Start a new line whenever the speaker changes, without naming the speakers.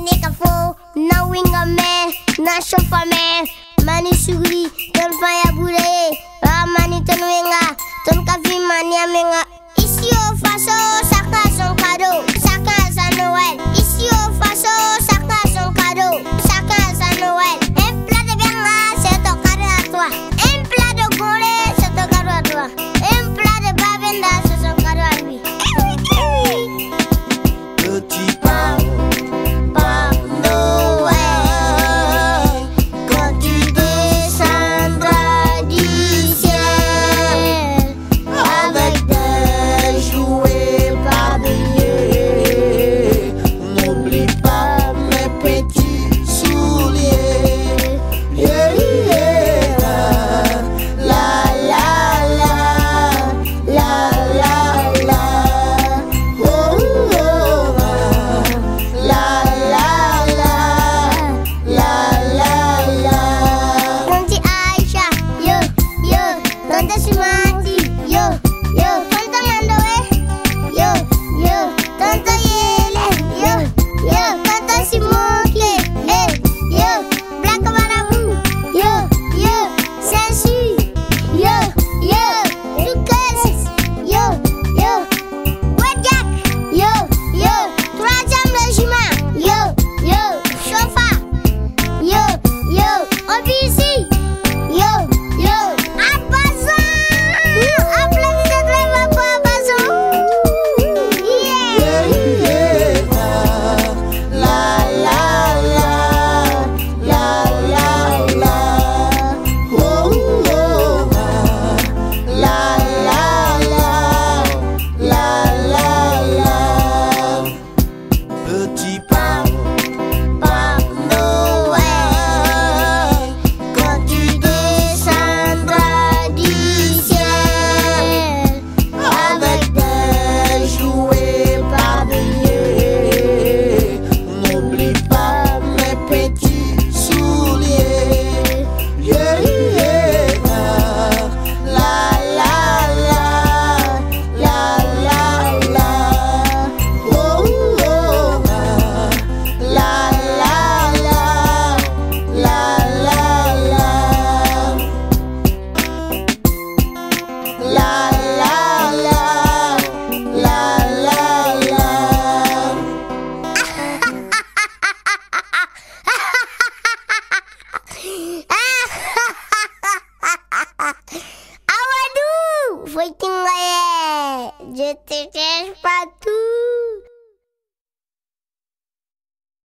make a fool. Não winga man, não chupa man. Mani sugri, tô no panha burê. Vá, mani, tô no enga, tô Foi tinha é? de três para tu.